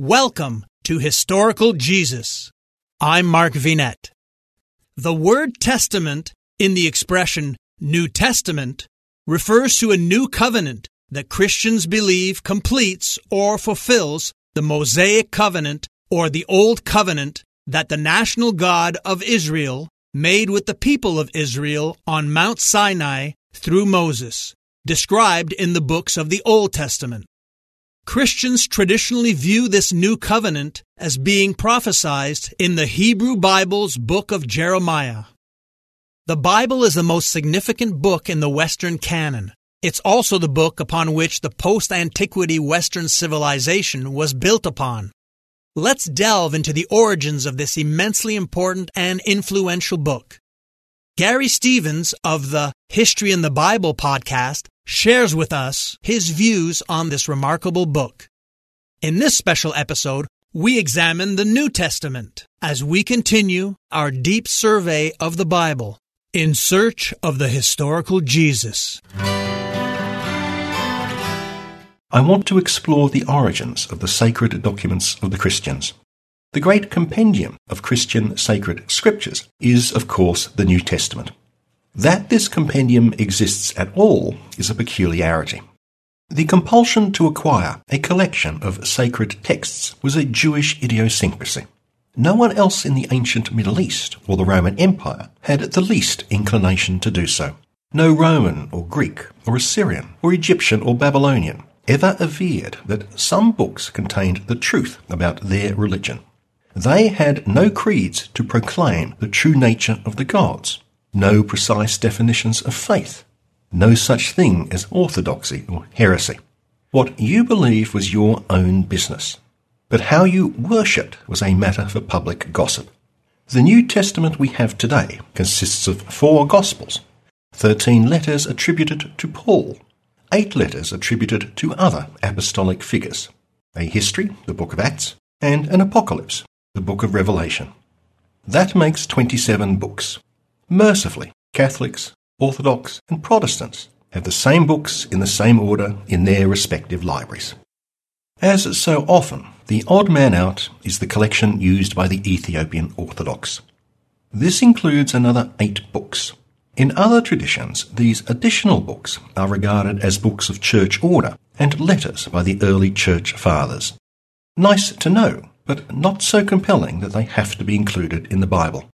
Welcome to Historical Jesus. I'm Mark Vinet. The word testament in the expression New Testament refers to a new covenant that Christians believe completes or fulfills the Mosaic covenant or the Old Covenant that the national God of Israel made with the people of Israel on Mount Sinai through Moses, described in the books of the Old Testament. Christians traditionally view this new covenant as being prophesied in the Hebrew Bible's book of Jeremiah. The Bible is the most significant book in the Western canon. It's also the book upon which the post antiquity Western civilization was built upon. Let's delve into the origins of this immensely important and influential book. Garry Stevens of the History in the Bible podcast shares with us his views on this remarkable book. In this special episode, we examine the New Testament as we continue our deep survey of the Bible in search of the historical Jesus. I want to explore the origins of the sacred documents of the Christians. The great compendium of Christian sacred scriptures is, of course, the New Testament. That this compendium exists at all is a peculiarity. The compulsion to acquire a collection of sacred texts was a Jewish idiosyncrasy. No one else in the ancient Middle East or the Roman Empire had the least inclination to do so. No Roman or Greek or Assyrian or Egyptian or Babylonian ever averred that some books contained the truth about their religion. They had no creeds to proclaim the true nature of the gods, no precise definitions of faith, no such thing as orthodoxy or heresy. What you believed was your own business, but how you worshipped was a matter for public gossip. The New Testament we have today consists of four Gospels, thirteen letters attributed to Paul, eight letters attributed to other apostolic figures, a history, the book of Acts, and an apocalypse, the book of Revelation. That makes 27 books. Mercifully, Catholics, Orthodox, and Protestants have the same books in the same order in their respective libraries. As so often, the odd man out is the collection used by the Ethiopian Orthodox. This includes another eight books. In other traditions, these additional books are regarded as books of church order and letters by the early church fathers. Nice to know, but not so compelling that they have to be included in the Bible.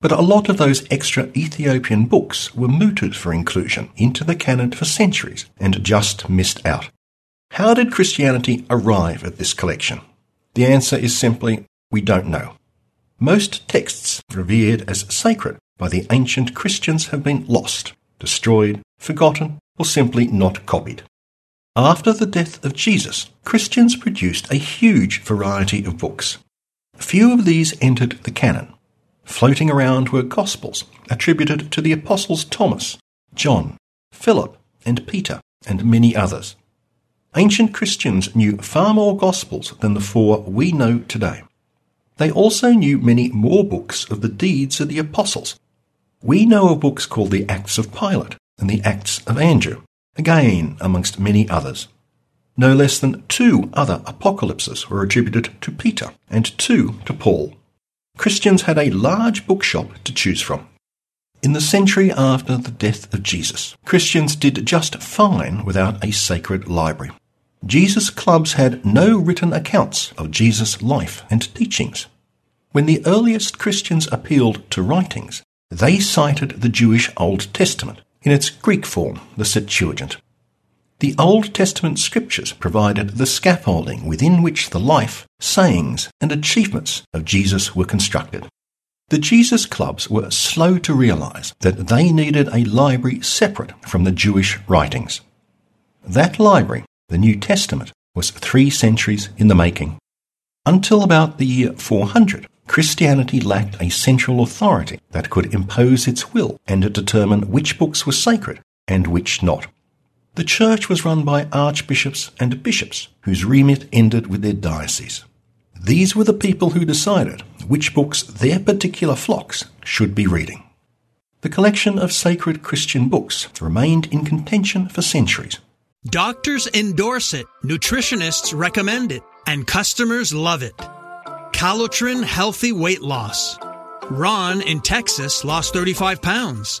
But a lot of those extra Ethiopian books were mooted for inclusion into the canon for centuries and just missed out. How did Christianity arrive at this collection? The answer is simply, we don't know. Most texts revered as sacred by the ancient Christians have been lost, destroyed, forgotten, or simply not copied. After the death of Jesus, Christians produced a huge variety of books. Few of these entered the canon. Floating around were Gospels attributed to the Apostles Thomas, John, Philip, and Peter, and many others. Ancient Christians knew far more Gospels than the four we know today. They also knew many more books of the deeds of the Apostles. We know of books called the Acts of Pilate and the Acts of Andrew, again amongst many others. No less than two other apocalypses were attributed to Peter and two to Paul. Christians had a large bookshop to choose from. In the century after the death of Jesus, Christians did just fine without a sacred library. Jesus clubs had no written accounts of Jesus' life and teachings. When the earliest Christians appealed to writings, they cited the Jewish Old Testament in its Greek form, the Septuagint. The Old Testament scriptures provided the scaffolding within which the life, sayings, and achievements of Jesus were constructed. The Jesus clubs were slow to realize that they needed a library separate from the Jewish writings. That library, the New Testament, was three centuries in the making. Until about the year 400, Christianity lacked a central authority that could impose its will and determine which books were sacred and which not. The church was run by archbishops and bishops whose remit ended with their diocese. These were the people who decided which books their particular flocks should be reading. The collection of sacred Christian books remained in contention for centuries. Doctors endorse it, nutritionists recommend it, and customers love it. Calotren Healthy Weight Loss. Ron in Texas lost 35 pounds.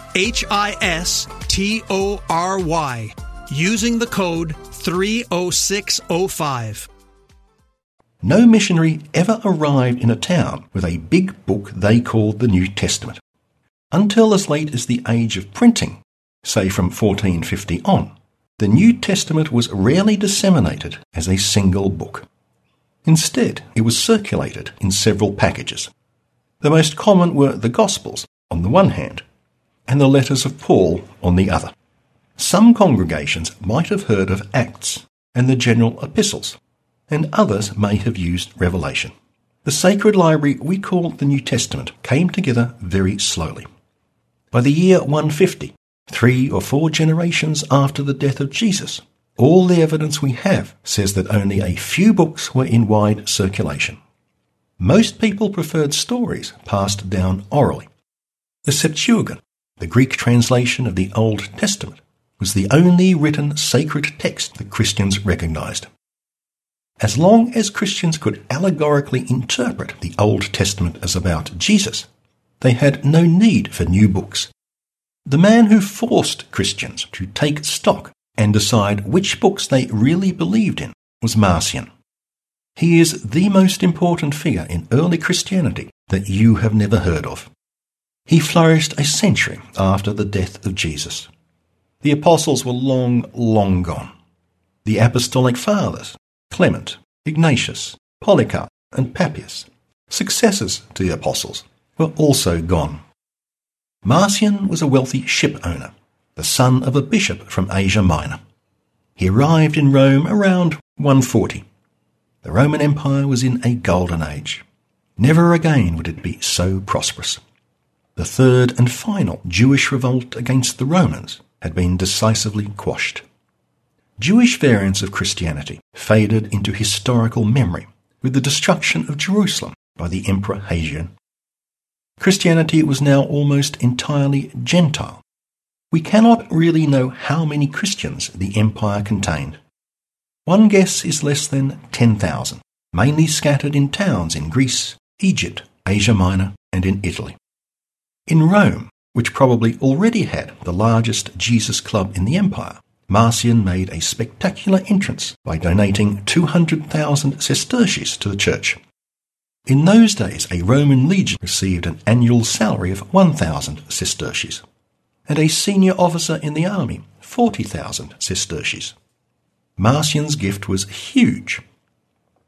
H I S T O R Y, using the code 30605. No missionary ever arrived in a town with a big book they called the New Testament. Until as late as the age of printing, say from 1450 on, the New Testament was rarely disseminated as a single book. Instead, it was circulated in several packages. The most common were the Gospels, on the one hand, and the letters of Paul on the other. Some congregations might have heard of Acts and the general epistles, and others may have used Revelation. The sacred library we call the New Testament came together very slowly. By the year 150, three or four generations after the death of Jesus, all the evidence we have says that only a few books were in wide circulation. Most people preferred stories passed down orally. The Septuagint the Greek translation of the Old Testament was the only written sacred text that Christians recognized. As long as Christians could allegorically interpret the Old Testament as about Jesus, they had no need for new books. The man who forced Christians to take stock and decide which books they really believed in was Marcion. He is the most important figure in early Christianity that you have never heard of. He flourished a century after the death of Jesus. The apostles were long, long gone. The apostolic fathers, Clement, Ignatius, Polycarp, and Papias, successors to the apostles, were also gone. Marcion was a wealthy ship owner, the son of a bishop from Asia Minor. He arrived in Rome around 140. The Roman Empire was in a golden age. Never again would it be so prosperous. The third and final Jewish revolt against the Romans had been decisively quashed. Jewish variants of Christianity faded into historical memory with the destruction of Jerusalem by the Emperor Hadrian. Christianity was now almost entirely Gentile. We cannot really know how many Christians the empire contained. One guess is less than 10,000, mainly scattered in towns in Greece, Egypt, Asia Minor, and in Italy. In Rome, which probably already had the largest Jesus club in the empire, Marcion made a spectacular entrance by donating 200,000 sesterces to the church. In those days, a Roman legion received an annual salary of 1,000 sesterces, and a senior officer in the army 40,000 sesterces. Marcion's gift was huge.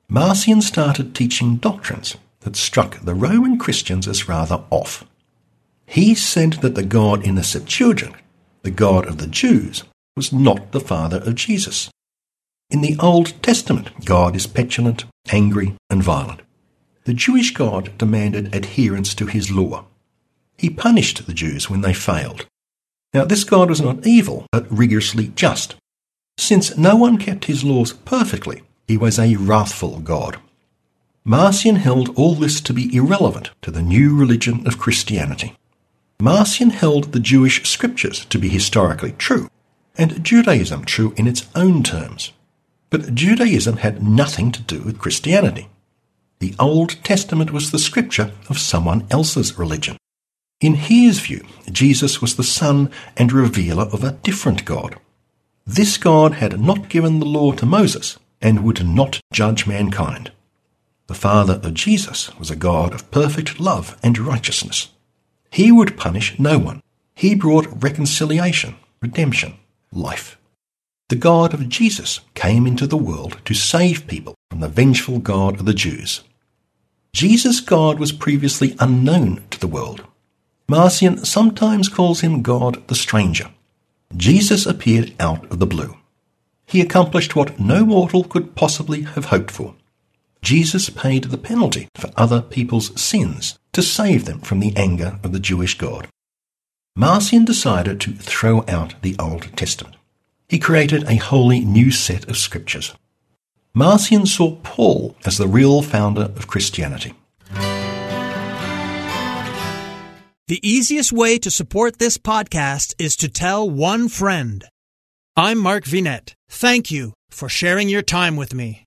Marcion started teaching doctrines that struck the Roman Christians as rather off. He said that the God in the Septuagint, the God of the Jews, was not the Father of Jesus. In the Old Testament, God is petulant, angry, and violent. The Jewish God demanded adherence to his law. He punished the Jews when they failed. Now, this God was not evil, but rigorously just. Since no one kept his laws perfectly, he was a wrathful God. Marcion held all this to be irrelevant to the new religion of Christianity. Marcion held the Jewish scriptures to be historically true, and Judaism true in its own terms. But Judaism had nothing to do with Christianity. The Old Testament was the scripture of someone else's religion. In his view, Jesus was the son and revealer of a different God. This God had not given the law to Moses and would not judge mankind. The Father of Jesus was a God of perfect love and righteousness. He would punish no one. He brought reconciliation, redemption, life. The God of Jesus came into the world to save people from the vengeful God of the Jews. Jesus' God was previously unknown to the world. Marcion sometimes calls him God the stranger. Jesus appeared out of the blue. He accomplished what no mortal could possibly have hoped for. Jesus paid the penalty for other people's sins to save them from the anger of the Jewish God. Marcion decided to throw out the Old Testament. He created a wholly new set of scriptures. Marcion saw Paul as the real founder of Christianity. The easiest way to support this podcast is to tell one friend. I'm Mark Vinet. Thank you for sharing your time with me.